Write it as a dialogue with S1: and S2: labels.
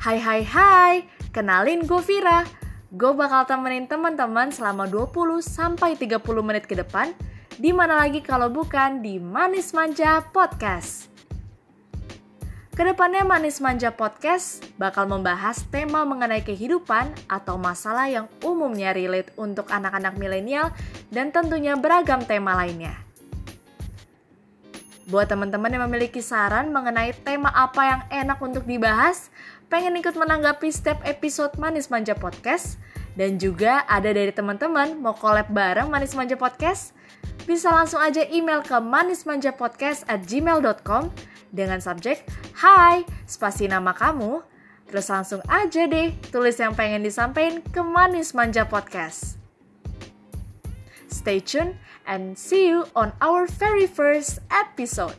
S1: Hai hai hai, kenalin gue Vira. Gue bakal temenin teman-teman selama 20 sampai 30 menit ke depan. Di mana lagi kalau bukan di Manis Manja Podcast. Ke depannya Manis Manja Podcast bakal membahas tema mengenai kehidupan atau masalah yang umumnya relate untuk anak-anak milenial dan tentunya beragam tema lainnya. Buat teman-teman yang memiliki saran mengenai tema apa yang enak untuk dibahas, pengen ikut menanggapi setiap episode Manis Manja Podcast, dan juga ada dari teman-teman mau collab bareng Manis Manja Podcast, bisa langsung aja email ke manismanjapodcast at gmail.com dengan subjek Hai, spasi nama kamu, terus langsung aja deh tulis yang pengen disampaikan ke Manis Manja Podcast. Stay tuned and see you on our very first episode.